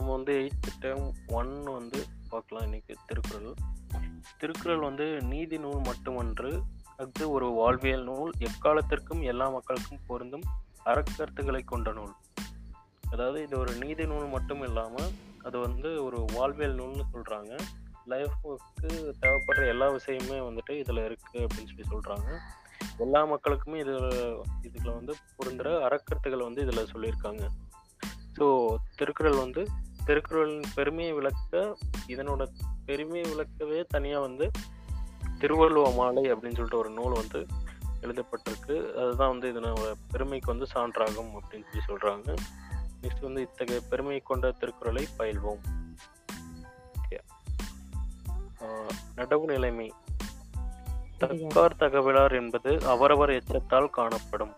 நம்ம வந்து eighth dam one வந்து பார்க்கலாம் இன்னைக்கு திருக்குறள். திருக்குறள் வந்து நீதி நூல் மட்டுமன்று அது ஒரு வாழ்வியல் நூல். எக்காலத்திற்கும் எல்லா மக்களுக்கும் பொருந்தும் அறக்கருத்துக்களை கொண்ட நூல். அதாவது இது ஒரு நீதி நூல் மட்டும் இல்லாமல் அது வந்து ஒரு வாழ்வியல் நூல்னு சொல்கிறாங்க லைஃபுக்கு தேவைப்படுற எல்லா விஷயமே வந்துட்டு இதில் இருக்குது அப்படின்னு சொல்லி சொல்கிறாங்க எல்லா மக்களுக்குமே இதில் இதில் வந்து பொருந்துகிற அறக்கருத்துக்களை வந்து இதில் சொல்லியிருக்காங்க. ஸோ திருக்குறள் வந்து திருக்குறளின் பெருமையை விளக்க இதனோட பெருமையை விளக்கவே தனியாக வந்து திருவள்ளுவ மாலை அப்படின்னு சொல்லிட்டு ஒரு நூல் வந்து எழுதப்பட்டிருக்கு. அதுதான் வந்து இதனோட பெருமைக்கு வந்து சான்றாகும் அப்படின்னு சொல்லி சொல்கிறாங்க நெக்ஸ்ட் வந்து இத்தகைய பெருமை கொண்ட திருக்குறளை பயில்வோம். நடவு நிலைமை. தக்கார் தகவலார் என்பது அவரவர் எச்சத்தால் காணப்படும்.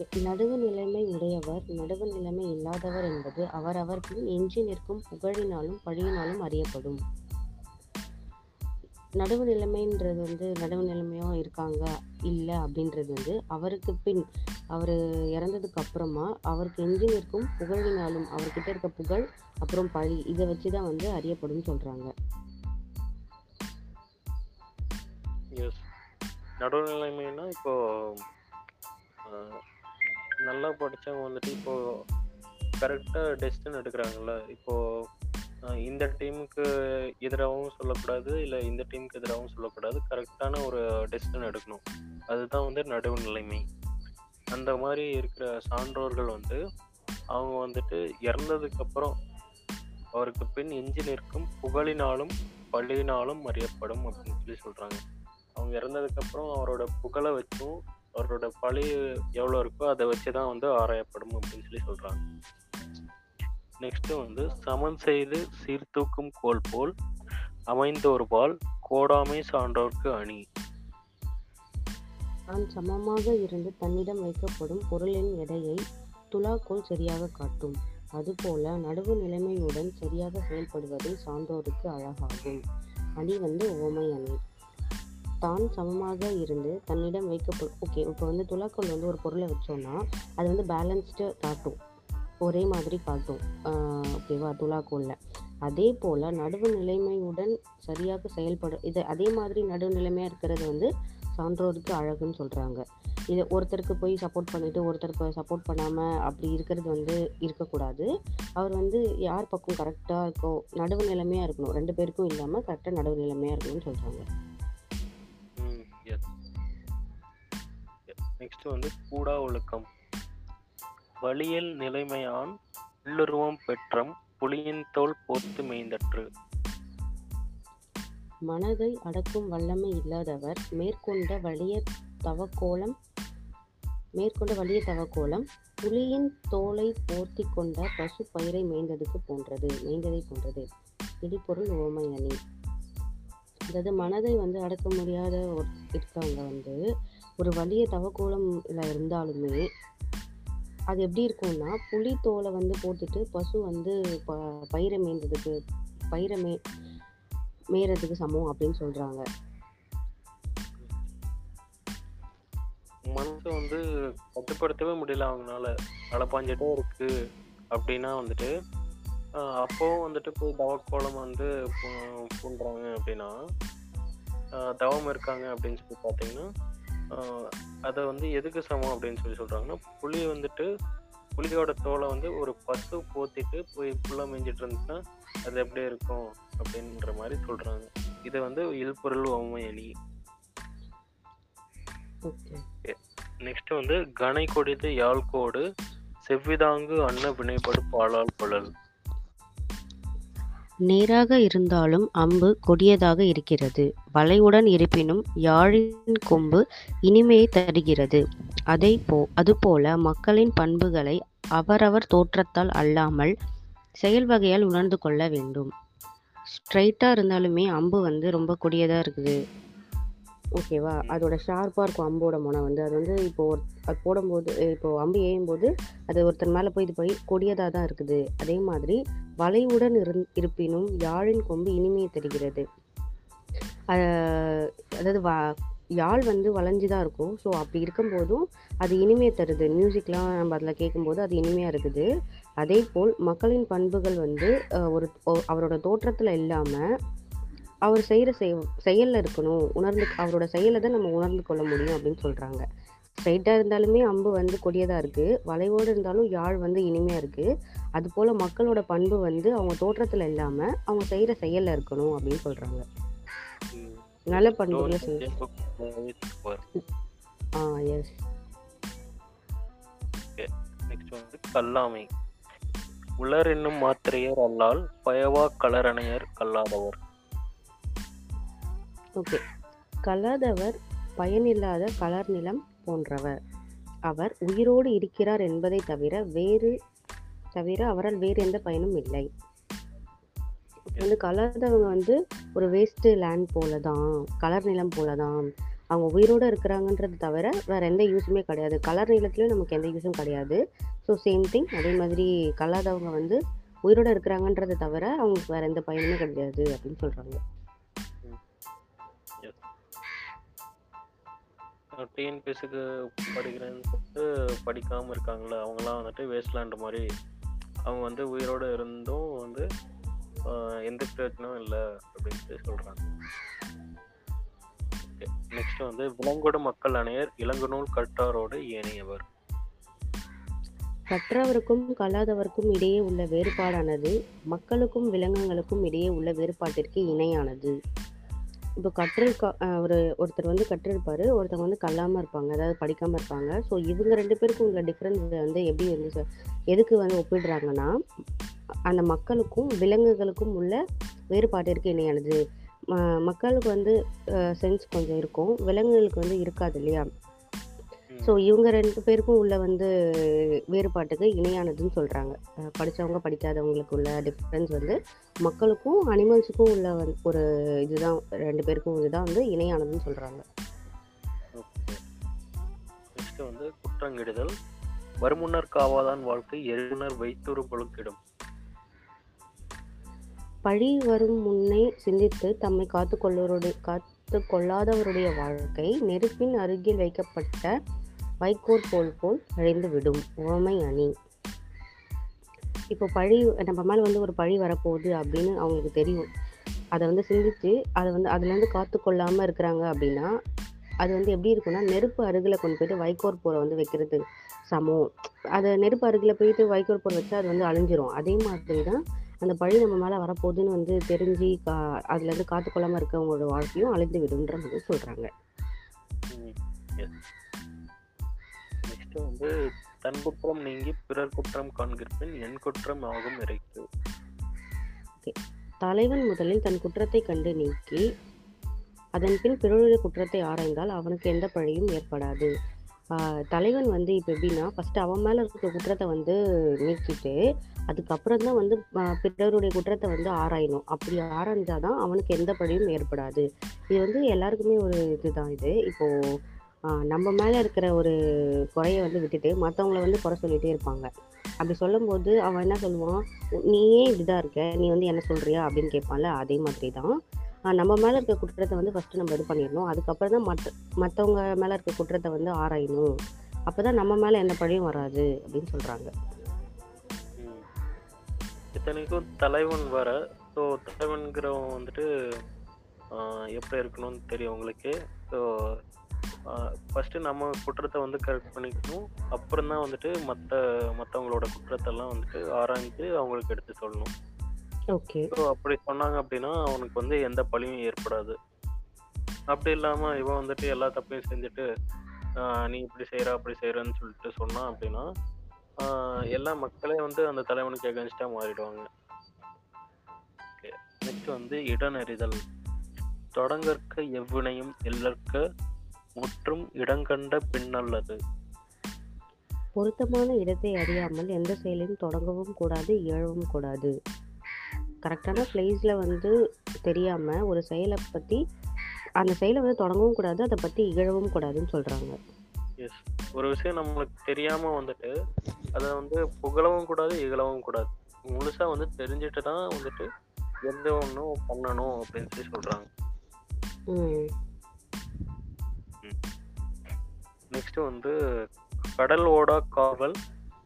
நடுவு நிலைமை உடையவர் நடுவு நிலைமை இல்லாதவர் என்பது அவரவர்க்கு எஞ்சி நிற்கும் புகழினாலும் பழியினாலும் அறியப்படும். நடுவு நிலைமைன்றது வந்து நடுவு நிலைமையாக இருக்காங்க இல்லை அப்படின்றது வந்து அவருக்கு பின் அவர் இறந்ததுக்கு அப்புறமா அவருக்கு எஞ்சி நிற்கும் புகழினாலும் அவர்கிட்ட இருக்க புகழ் அப்புறம் பழி இதை வச்சு தான் வந்து அறியப்படும் சொல்கிறாங்க நடுவு நடுநிலைமைனா இப்போ நல்லா படித்தவங்க வந்துட்டு இப்போது கரெக்டாக டெசிஷன் எடுக்கிறாங்கல்ல? இப்போது இந்த டீமுக்கு எதிராகவும் சொல்லக்கூடாது இல்லை இந்த டீமுக்கு எதிராகவும் சொல்லக்கூடாது. கரெக்டான ஒரு டெசிஷன் எடுக்கணும். அதுதான் வந்து நடுவு நிலைமை அந்த மாதிரி இருக்கிற சான்றோர்கள் வந்து அவங்க வந்துட்டு இறந்ததுக்கப்புறம் அவருக்கு பின் எஞ்சி நிற்கும் புகழினாலும் பழியினாலும் அறியப்படும் அப்படின்னு சொல்லி சொல்கிறாங்க அவங்க இறந்ததுக்கப்புறம் அவரோட புகழை வச்சும் அவரோட பழி எவ்வளோ இருக்கோ அதை வச்சு தான் வந்து ஆராயப்படும் அப்படின்னு சொல்லி சொல்கிறாங்க நெக்ஸ்ட்டு வந்து சமன் செய்து சீர்தூக்கும் கோல் போல் அமைந்தோர்பால் கோடாமை சான்றோர்க்கு அணி. தான் சமமாக இருந்து தன்னிடம் வைக்கப்படும் பொருளின் எடையை துலாக்கோல் சரியாக காட்டும். அதுபோல நடுவு நிலைமையுடன் சரியாக செயல்படுவதை சான்றோருக்கு அழகாகும். அணி வந்து ஓமை அணி. தான் சமமாக இருந்து தன்னிடம் வைக்கப்படும் ஓகே இப்போ வந்து துலாக்கல் வந்து ஒரு பொருளை வச்சோன்னா அது வந்து பேலன்ஸ்டு காட்டும். ஒரே மாதிரி காட்டும். ஓகேவா துலாக்கோலில். அதே போல் நடுவு நிலைமையுடன் சரியாக செயல்பட இது அதே மாதிரி நடுவு நிலைமையாக இருக்கிறது வந்து சான்றோருக்கு அழகுன்னு சொல்கிறாங்க இது ஒருத்தருக்கு போய் சப்போர்ட் பண்ணிவிட்டு ஒருத்தருக்கு சப்போர்ட் பண்ணாமல் அப்படி இருக்கிறது வந்து இருக்கக்கூடாது. அவர் வந்து யார் பக்கம் கரெக்டாக இருக்கோ நடுவு நிலைமையாக இருக்கணும். ரெண்டு பேருக்கும் இல்லாமல் கரெக்டாக நடுவு நிலைமையாக இருக்கணும்னு சொல்கிறாங்க நெக்ஸ்ட் வந்து கூடா ஒழுக்கம். வலியல் நிலைமையான் உள்ளுருவம் பெற்றம் புலியின் தோல் போத்து மேய்ந்தற்று. மனதை அடக்கும் வல்லமை இல்லாதவர் மேற்கொண்ட வலிய தவக்கோலம் மேற்கொண்ட வலிய தவக்கோலம் புலியின் தோலை போர்த்தி கொண்ட பசு பயிரை மேய்ந்ததுக்கு போன்றது மேய்ந்ததை போன்றது. இடிப்பொருள் ஓமை அணி அதாவது மனதை வந்து அடக்க முடியாத ஒரு இருக்கவங்க வந்து ஒரு வலிய தவக்கோலம்ல இருந்தாலுமே அது எப்படி இருக்கும்னா புலி தோலை வந்து போட்டுட்டு பசு வந்து ப பயிரை மேய்ந்ததுக்கு பயிரை மே மேயறதுக்கு சமம் அப்படின்னு சொல்றாங்க. மனசு வந்து கட்டுப்படுத்தவே முடியல அவங்களால அலப்பாஞ்சிட்டே இருக்கு அப்படின்னா வந்துட்டு அப்போவும் வந்துட்டு போய் தவக்கோலம் வந்து பூண்டுறாங்க அப்படின்னா தவம் இருக்காங்க அப்படின்னு சொல்லி பார்த்தீங்கன்னா அதை வந்து எதுக்கு சமம் அப்படின்னு சொல்லி சொல்கிறாங்கன்னா புளி வந்துட்டு புளியோட தோலை வந்து ஒரு பசு போத்திட்டு போய் புள்ள மேய்ஞ்சிட்டு இருந்துச்சுன்னா அது எப்படி இருக்கும் அப்படின்ற மாதிரி சொல்கிறாங்க இதை வந்து இல்பொருள் ஓமை அணி. நெக்ஸ்ட் வந்து கனை கொடிது யாழ்கோடு செவ்விதாங்கு அன்ன வினைப்படு பாலால் குழல். நேராக இருந்தாலும் அம்பு கொடியதாக இருக்கிறது. வலையுடன் இருப்பினும் யாழின் கொம்பு இனிமையை தருகிறது. அதை போ அதுபோல மக்களின் பண்புகளை அவரவர் தோற்றத்தால் அல்லாமல் செயல் வகையால் உணர்ந்து கொள்ள வேண்டும். ஸ்ட்ரைட்டாக இருந்தாலுமே அம்பு வந்து ரொம்ப கொடியதாக இருக்குது. ஓகேவா? அதோட ஷார்ப்பாக இருக்கும் அம்போட முனை வந்து. அது வந்து இப்போ ஒரு அது போடும்போது இப்போ அம்பு ஏயும் போது அது ஒருத்தர் மேலே போய் இது போய் கொடியதாக தான் இருக்குது. அதே மாதிரி வளைவுடன் இருந் இருப்பினும் யாழின் கொம்பு இனிமையை தருகிறது. அதாவது வ யாழ் வந்து வளைஞ்சு தான் இருக்கும். ஸோ அப்படி இருக்கும்போதும் அது இனிமையை தருது. மியூசிக்லாம் நம்ம அதில் கேட்கும்போது அது இனிமையாக இருக்குது. அதேபோல் மக்களின் பண்புகள் வந்து ஒரு அவரோட தோற்றத்தில் இல்லாமல் அவர் செய்கிற செய் செயலில் இருக்கணும். உணர்ந்து அவரோட செயலை தான் நம்ம உணர்ந்து கொள்ள முடியும் அப்படின்னு சொல்கிறாங்க ஸ்ட்ரைட்டாக இருந்தாலுமே அம்பு வந்து கொடியதாக இருக்குது வளைவோடு இருந்தாலும் யாழ் வந்து இனிமையாக இருக்குது அதுபோல் மக்களோட பண்பு வந்து அவங்க தோற்றத்தில் இல்லாமல் அவங்க செய்கிற செயலில் இருக்கணும் அப்படின்னு சொல்கிறாங்க. நல்ல பண்புகளை. ஆ எஸ் நெக்ஸ்ட் வந்து கல்லாமை. உலர் என்னும் மாத்திரையர் அல்லால் பயவா கலரணையர் கல்லாதவர். ஓகே. கல்லாதவர் பயனில்லாத கலர் நிலம் போன்றவர். அவர் உயிரோடு இருக்கிறார் என்பதை தவிர வேறு தவிர அவரால் வேறு எந்த பயனும் இல்லை. வந்து கலாதவங்க வந்து ஒரு வேஸ்ட்டு லேண்ட் போல தான் கலர் நிலம் போல தான் அவங்க உயிரோடு இருக்கிறாங்கன்றது தவிர வேறு எந்த யூஸுமே கிடையாது. கலர் நிலத்துலேயும் நமக்கு எந்த யூஸும் கிடையாது. ஸோ சேம் திங் அதே மாதிரி கல்லாதவங்க வந்து உயிரோடு இருக்கிறாங்கன்றதை தவிர அவங்களுக்கு வேறு எந்த பயனுமே கிடையாது அப்படின்னு சொல்கிறாங்க டிஎன்பிஎஸ்சிக்கு படிக்கிறேன்னு சொல்லிட்டு படிக்காமல் இருக்காங்களே அவங்களாம் வந்துட்டு வேஸ்ட்லேண்ட் மாதிரி. அவங்க வந்து உயிரோடு இருந்தும் வந்து எந்த பிரயோஜனமும் இல்லை அப்படின்ட்டு சொல்கிறாங்க நெக்ஸ்ட் வந்து விலங்கொடு மக்கள் அணையர் இளங்குநூல் கற்றாரோடு ஏனையவர் கற்றவருக்கும் கல்லாதவருக்கும் இடையே உள்ள வேறுபாடானது மக்களுக்கும் விலங்குகளுக்கும் இடையே உள்ள வேறுபாட்டிற்கு இணையானது. இப்போ கற்றல் ஒரு ஒருத்தர் வந்து கற்றிருப்பார் ஒருத்தவங்க வந்து கல்லாமல் இருப்பாங்க அதாவது படிக்காமல் இருப்பாங்க. ஸோ இவங்க ரெண்டு பேருக்கும் உள்ள டிஃப்ரென்ஸ் வந்து எப்படி வந்து எதுக்கு வந்து ஒப்பிடுறாங்கன்னா அந்த மக்களுக்கும் விலங்குகளுக்கும் உள்ள வேறுபாட்டிற்கு இணையானது. ம- மக்களுக்கு வந்து சென்ஸ் கொஞ்சம் இருக்கும். விலங்குகளுக்கு வந்து இருக்காது இல்லையா? ஸோ இவங்க ரெண்டு பேருக்கும் உள்ள வந்து வேறுபாட்டுக்கு இணையானதுன்னு சொல்கிறாங்க படித்தவங்க படிக்காதவங்களுக்கு உள்ள டிஃப்ரென்ஸ் வந்து மக்களுக்கும் அனிமல்ஸுக்கும் உள்ள ஒரு இதுதான் ரெண்டு பேருக்கும் இதுதான் வந்து இணையானதுன்னு சொல்கிறாங்க நெக்ஸ்ட் வந்து குற்றங்கிடுதல். வருமுன்னர் காவாதான் வாழ்க்கை எழுமுன்னர் வைத்தொரு பொழுக்கிடும். பழி வரும் முன்னே சிந்தித்து தம்மை காத்து கொள்ளுவருடைய காத்து கொள்ளாதவருடைய வாழ்க்கை நெருப்பின் அருகில் வைக்கப்பட்ட வைக்கோல் போல் போல் அழிந்து விடும். உவமை அணி. இப்போ பழி நம்ம மேலே வந்து ஒரு பழி வரப்போகுது அப்படின்னு அவங்களுக்கு தெரியும். அதை வந்து சிந்தித்து அதை வந்து அதுலேருந்து காத்து கொள்ளாமல் இருக்கிறாங்க அப்படின்னா அது வந்து எப்படி இருக்கும்னா நெருப்பு அருகில் கொண்டு போயிட்டு வைக்கோர் போரை வந்து வைக்கிறது சமம். அதை நெருப்பு அருகில் போயிட்டு வைக்கோல் போர் வச்சா அது வந்து அழிஞ்சிரும். அதே மாதிரி தான் அந்த பழி நம்ம மேலே வரப்போகுதுன்னு வந்து தெரிஞ்சு கா அதுலேருந்து காத்துக்கொள்ளாமல் இருக்கவங்களோட வாழ்க்கையும் அழிந்து விடுன்ற மாதிரி சொல்கிறாங்க நெக்ஸ்ட் வந்து தன் குற்றம் நீங்கி பிறர் குற்றம் காண்கிற்பின் என் குற்றம் ஆகும் இறைக்கு. தலைவன் முதலில் தன் குற்றத்தை கண்டு நீக்கி அதன் பின் பிறருடைய குற்றத்தை ஆராய்ந்தால் அவனுக்கு எந்த பழியும் ஏற்படாது. ஆஹ் தலைவன் வந்து இப்போ எப்படின்னா ஃபர்ஸ்ட் அவன் மேலே இருக்க குற்றத்தை வந்து நீக்கிட்டு அதுக்கப்புறம் தான் வந்து பிறருடைய குற்றத்தை வந்து ஆராயணும். அப்படி ஆராய்ஞ்சாதான் அவனுக்கு எந்த பழியும் ஏற்படாது. இது வந்து எல்லாருக்குமே ஒரு இதுதான் இது. இப்போ நம்ம மேலே இருக்கிற ஒரு குறைய வந்து விட்டுட்டு மற்றவங்கள வந்து குறை சொல்லிகிட்டே இருப்பாங்க. அப்படி சொல்லும்போது அவன் என்ன சொல்லுவான்? நீ ஏன் இப்படிதான் இருக்க? நீ வந்து என்ன சொல்கிறியா அப்படின்னு கேட்பான்ல அதே மாதிரி தான் நம்ம மேலே இருக்க குற்றத்தை வந்து ஃபஸ்ட்டு நம்ம இது பண்ணிடணும். அதுக்கப்புறம் தான் மற்ற மற்றவங்க மேலே இருக்க குற்றத்தை வந்து ஆராயணும். அப்போ தான் நம்ம மேலே எந்த பழியும் வராது அப்படின்னு சொல்கிறாங்க இத்தனைக்கும் தலைவன் வர ஸோ தலைவன்கிறவன் வந்துட்டு எப்படி இருக்கணும்னு தெரியும் உங்களுக்கு? ஸோ ஃபஸ்ட்டு நம்ம குற்றத்தை வந்து கரெக்ட் பண்ணிக்கணும். அப்புறம் தான் வந்துட்டு மற்ற மற்றவங்களோட குற்றத்தெல்லாம் வந்துட்டு ஆராய்ஞ்சு அவங்களுக்கு எடுத்து சொல்லணும். ஓகே ஸோ அப்படி சொன்னாங்க அப்படின்னா அவனுக்கு வந்து எந்த பழியும் ஏற்படாது. அப்படி இல்லாமல் இவன் வந்துட்டு எல்லா தப்பையும் செஞ்சுட்டு ஆஹ், நீ இப்படி செய்கிற அப்படி செய்கிறன்னு சொல்லிட்டு சொன்னான் அப்படின்னா எல்லா மக்களே வந்து அந்த தலைவனுக்கு எகன்ஸ்டாக மாறிடுவாங்க. நெக்ஸ்ட் வந்து இடனறிதல். தொடங்கற்க எவ்வினையும் எல்லற்க முற்றும் இடங்கண்ட பின்னல்லது பொருத்தமான இடத்தை அறியாமல் எந்த செயலையும் தொடங்கவும் கூடாது இயழவும் கூடாது. கரெக்டான பிளேஸில் வந்து தெரியாம ஒரு செயலை பத்தி அந்த செயலை வந்து தொடங்கவும் கூடாது அதை பத்தி இகழவும் கூடாதுன்னு சொல்றாங்க. எஸ் ஒரு விஷயம் நம்மளுக்கு தெரியாம வந்துட்டு அதை வந்து புகழவும் கூடாது இகழவும் கூடாது. முழுசா வந்து தெரிஞ்சுட்டு தான் வந்துட்டு எந்த ஒன்றும் பண்ணணும் அப்படின்னு சொல்லி சொல்றாங்க. ம். நெக்ஸ்ட் வந்து கடல் ஓடா காவல்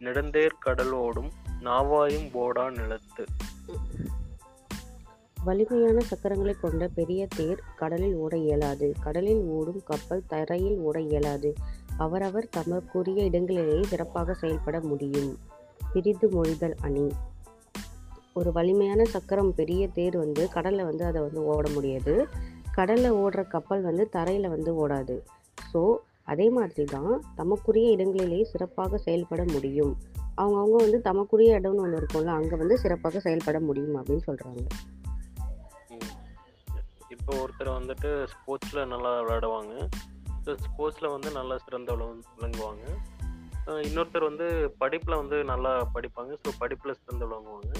நெடுந்தேர் கடல் ஓடும் நாவாயும் போடா நிலத்து. வலிமையான சக்கரங்களை கொண்ட பெரிய தேர் கடலில் ஓட இயலாது. கடலில் ஓடும் கப்பல் தரையில் ஓட இயலாது. அவரவர் தமக்குரிய இடங்களிலேயே சிறப்பாக செயல்பட முடியும். பிரிது மொழிதல் அணி. ஒரு வலிமையான சக்கரம் பெரிய தேர் வந்து கடலில் வந்து அதை வந்து ஓட முடியாது. கடலில் ஓடுற கப்பல் வந்து தரையில் வந்து ஓடாது. ஸோ அதே மாதிரி தான் தமக்குரிய இடங்களிலேயே சிறப்பாக செயல்பட முடியும். அவங்கவுங்க வந்து தமக்குரிய இடம்னு ஒன்று இருக்கும்ல அங்கே வந்து சிறப்பாக செயல்பட முடியும் அப்படின்னு சொல்கிறாங்க இப்போ ஒருத்தர் வந்துட்டு ஸ்போர்ட்ஸில் நல்லா விளையாடுவாங்க. ஸ்போர்ட்ஸில் வந்து நல்லா சிறந்த விளங்கு- விளங்குவாங்க. இன்னொருத்தர் வந்து படிப்பில் வந்து நல்லா படிப்பாங்க. ஸோ படிப்பில் சிறந்து விளங்குவாங்க.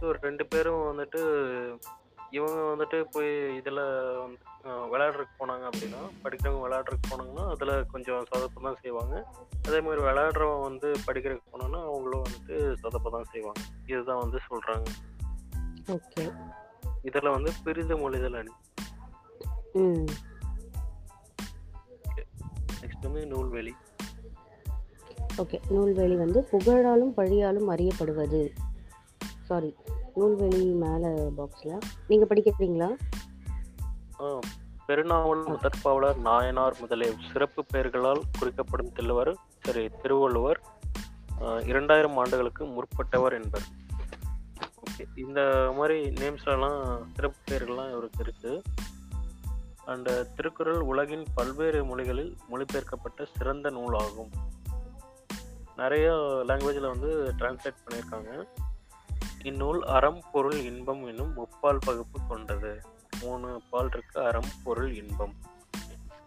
ஸோ ரெண்டு பேரும் வந்துட்டு இவங்க வந்துட்டு போய் இதில் வந்து விளையாடுறதுக்கு போனாங்க அப்படின்னா படிக்கிறவங்க விளையாடுறதுக்கு போனாங்கன்னா அதில் கொஞ்சம் சொதப்ப தான் செய்வாங்க. அதே மாதிரி விளையாடுறவங்க வந்து படிக்கிறதுக்கு போனாங்கன்னா அவங்களும் வந்துட்டு சொதப்ப தான் செய்வாங்க. இதுதான் வந்து சொல்கிறாங்க ஓகே. இதில் வந்து பிரித மொழிதல் அணி நெக்ஸ்ட் வந்து நூல்வெளி. ஓகே. நூல்வெளி வந்து புகழாலும் பழியாலும் அறியப்படுவது. சாரி நூல்வெளி மேலே பாக்ஸில் நீங்கள் படிக்கிறீங்களா? பெருநாவல் முதற்பாவலர் நாயனார் முதலிய சிறப்பு பெயர்களால் குறிக்கப்படும் திருவர் சரி திருவள்ளுவர் இரண்டாயிரம் ஆண்டுகளுக்கு முற்பட்டவர் என்பர். ஓகே இந்த மாதிரி நேம்ஸ்லாம் சிறப்பு பெயர்கள்லாம் இவருக்கு இருக்குது அண்ட் திருக்குறள் உலகின் பல்வேறு மொழிகளில் மொழிபெயர்க்கப்பட்ட சிறந்த நூலாகும். நிறைய லாங்குவேஜில் வந்து டிரான்ஸ்லேட் பண்ணியிருக்காங்க இந்நூல் அறம் பொருள் இன்பம் என்னும் முப்பால் பகுப்பு கொண்டது. மூணு பால் இருக்கு அறம் பொருள் இன்பம்.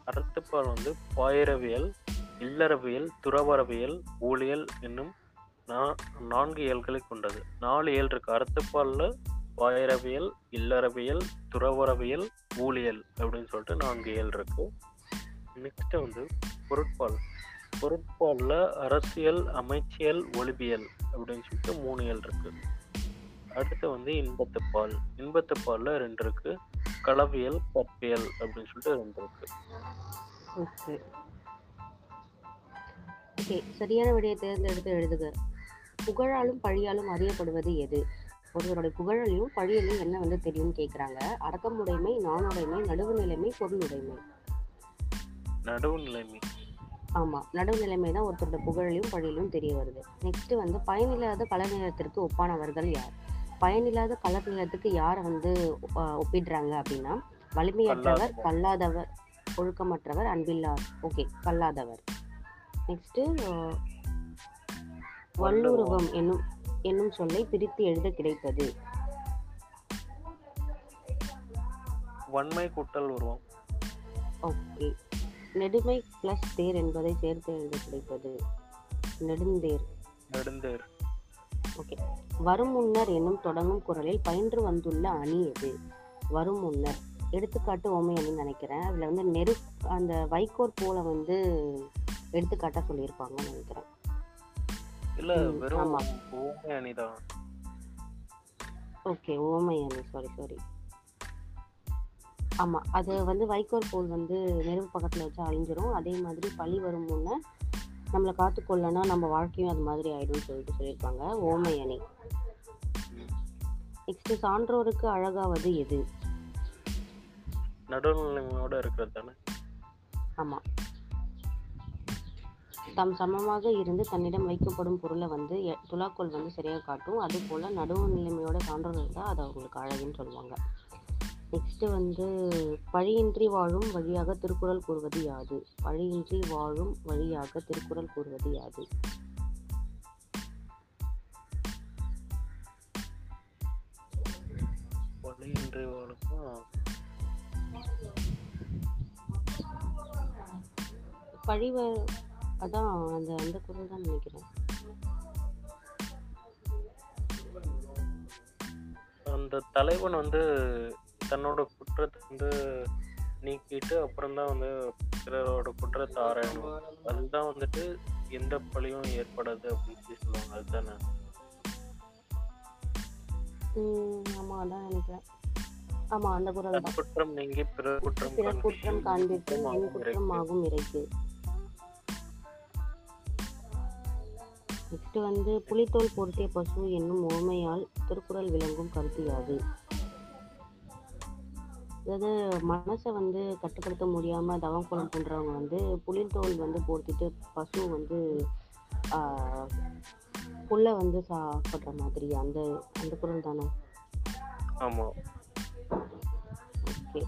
அறத்துப்பால் வந்து பாயிரவியல் இல்லறவியல் துறவரவியல் ஊழியல் என்னும் நா- நான்கு இயல்களை கொண்டது. நாலு இயல் இருக்கு. அறத்துப்பாலில் பாயிரவியல் இல்லறவியல் துறவரவியல் ஊழியல் அப்படின்னு சொல்லிட்டு நான்கு இயல் இருக்கு. நெக்ஸ்ட் வந்து பொருட்பால். பொருட்பாலில் அரசியல் அமைச்சியல் ஒலிபியல் அப்படின்னு சொல்லிட்டு மூணு இயல் இருக்குது அடுத்து வந்து இன்பத்துப்பால் இன்பத்துப்பால்ல ரெண்டு இருக்கு. களவியல் கற்பியல் அப்படின்னு சொல்லிட்டு ரெண்டு இருக்கு. ஓகே. ஓகே சரியான விடையை தேர்ந்தெடுத்து எழுதுக. புகழாலும் பழியாலும் அறியப்படுவது எது? ஒருவருடைய புகழலையும் பழியலையும் என்ன வந்து தெரியும்னு கேட்குறாங்க அடக்கமுடைமை நாணுடைமை நடுவுநிலைமை பொருளுடைமை. நடுவு நிலைமை ஆமாம் நடுவுநிலைமை தான் ஒருத்தரோட புகழையும் பழியிலும் தெரிய வருது. நெக்ஸ்ட் வந்து பயனில்லாத கலர் நிலத்திற்கு ஒப்பானவர்கள் யார்? பயனில்லாத கலர் நிலத்துக்கு யாரை வந்து ஒப்பிடுறாங்க அப்படின்னா வலிமையற்றவர் கல்லாதவர். ஒழுக்கமற்றவர் அன்பில்லார். ஓகே கல்லாதவர். நெக்ஸ்ட் வல்லுருவம் என்னும் என்னும் சொல்லை பிரித்து எழுத கிடைப்பது வன்மை கூட்டல் உருவம். ஓகே. நெடுமை பிளஸ் தேர் என்பதை சேர்த்து எழுத கிடைப்பது நெடுந்தேர். நெடுந்தேர். ஓகே வரும் முன்னர் என்னும் தொடங்கும் குரலில் பயின்று வந்துள்ள அணி எது? வரும் முன்னர். எடுத்துக்காட்டு ஓமை அணின்னு நினைக்கிறேன். அதில் வந்து நெரு அந்த வைக்கோற் போல வந்து எடுத்துக்காட்டா சொல்லியிருப்பாங்கன்னு நினைக்கிறேன். ஓகே ஓமை அணி சாரி சாரி ஆமாம் அது வந்து வைக்கோல் போல் வந்து நெருப்பு பக்கத்தில் வச்சு அழிஞ்சிரும். அதே மாதிரி பழி வரும் முன்ன நம்மளை காத்துக்கொள்ளனா நம்ம வாழ்க்கையும் அது மாதிரி ஆயிடும்னு சொல்லிட்டு சொல்லியிருப்பாங்க. ஓமை அணி. நெக்ஸ்ட் சான்றோருக்கு அழகாவது எது? நடுநிலைமையோட இருக்கிறது தானே? ஆமாம் தம் சமமாக இருந்து தன்னிடம் வைக்கப்படும் பொருளை வந்து துலாக்கோல் வந்து சரியாக காட்டும். அது போல் நடுவு நிலைமையோட சான்றோர் இருந்தால் அது அவங்களுக்கு அழகுன்னு சொல்லுவாங்க. நெக்ஸ்ட்டு வந்து பழியின்றி வாழும் வழியாக திருக்குறள் கூறுவது யாது? பழியின்றி வாழும் வழியாக திருக்குறள் கூறுவது யாது? வாழுமா? பழிவ அதான் அந்த அந்த குரல் தான் நினைக்கிறேன். அந்த தலைவன் வந்து தன்னோட குற்றத்தை வந்து நீக்கிட்டு அப்புறம் தான் வந்து பிறரோட குற்றத்தை ஆராயணும். அதுதான் வந்துட்டு எந்த பழியும் ஏற்படாது அப்படின்னு சொல்லி சொல்லுவாங்க. அதுதானே? ஆமாம் அதான் நினைக்கிறேன். ஆமாம் அந்த குரல் குற்றம் நீங்கி பிறர் குற்றம் பிற குற்றம் காண்பித்து என் குற்றம் ஆகும் இறைக்கு. நெக்ஸ்ட் வந்து புலித்தோல் பொருத்திய பசு என்னும் உவமையால் திருக்குறள் விளங்கும் கருத்து யாது? அதாவது மனசை வந்து கட்டுப்படுத்த முடியாம தவம் கோலம் பண்றவங்க வந்து புலித்தோல் வந்து போர்த்திட்டு பசு வந்து புல்லை வந்து சாப்பிட்ற மாதிரி அந்த அந்த குரல் தானே? ஆமா. ஓகே.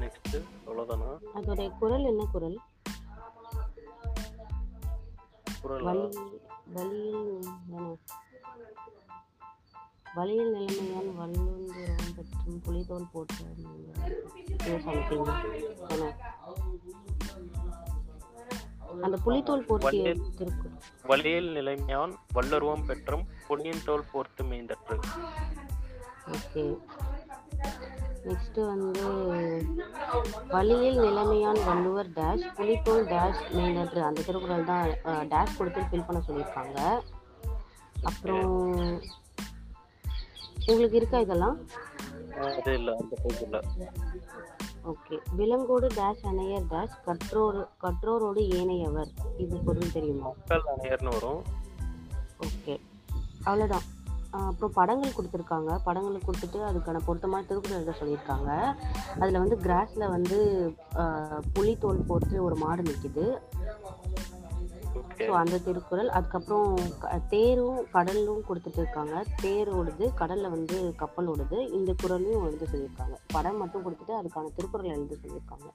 நெக்ஸ்ட் அவ்வளவுதானா? அதோடைய குரல் என்ன குரல்? குரல்? வலி வலியில் தானே? வலியில் நிலைமையால் வல்லுந்துரம் பெற்றும் புலிதோல் போட்ட சம்திங் தானே அந்த புலித்தோல் போர்த்திய திருக்குறள் வலியில் நிலைமையான் வல்லருவம் பெற்றும் பொன்னியின் தோல் போர்த்து மேய்ந்தற்று ஓகே. நெக்ஸ்ட் வந்து வலியில் நிலைமையான் வள்ளுவர் டேஷ் புலித்தோல் டேஷ் மேலன்று அந்த திருக்குறள் தான் டேஷ் கொடுத்து ஃபில் பண்ண சொல்லியிருக்காங்க. அப்புறம் உங்களுக்கு இருக்கா இதெல்லாம்? அது இல்ல அந்த பேஜ் இல்ல. ஓகே. விலங்கோடு டேஷ் அணையர் டேஷ் கற்றோர் கற்றோரோடு ஏனையவர். இது பொருள் தெரியுமா? அணையர்னு வரும். ஓகே. அவ்வளோதான் அப்புறம் படங்கள் கொடுத்துருக்காங்க. படங்கள் கொடுத்துட்டு அதுக்கான பொருத்தமான திருக்குறள் எழுத சொல்லியிருக்காங்க. அதில் வந்து கிராஸில் வந்து புலித்தோல் போட்டு ஒரு மாடு நிற்கிது ஸோ அந்த திருக்குறள் அதுக்கப்புறம் தேரும் கடலும் கொடுத்துட்டு இருக்காங்க தேர் ஓடுது கடலில் வந்து கப்பல் ஓடுது. இந்த குறளையும் எழுத சொல்லியிருக்காங்க. படம் மட்டும் கொடுத்துட்டு அதுக்கான திருக்குறள் எழுத சொல்லியிருக்காங்க.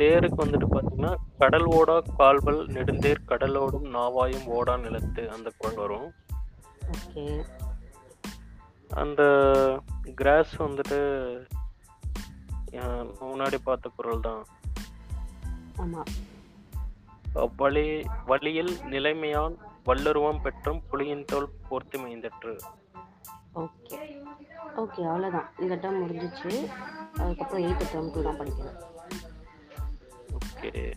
தேருக்கு வந்துட்டு பாத்தீங்கன்னா கடல் ஓடா கால்வல் நெடுந்தேர் கடலோடும் நாவாயும் ஓடா நிலத்து அந்த குரல் வரும். ஓகே. அந்த கிராஸ் வந்துட்டு முன்னாடி பார்த்த குரல் தான் ஆமாம் வலி வலியில் நிலைமையான் வல்லுருவம் பெற்றும் புலியின் தோல் போர்த்து மேய்ந்தற்று. ஓகே. ஓகே அவ்வளோதான் இந்த டேர்ம் முடிஞ்சிச்சு. அதுக்கப்புறம் எயித்து டேர்முக்கு தான் படிக்கணும் ஓகே.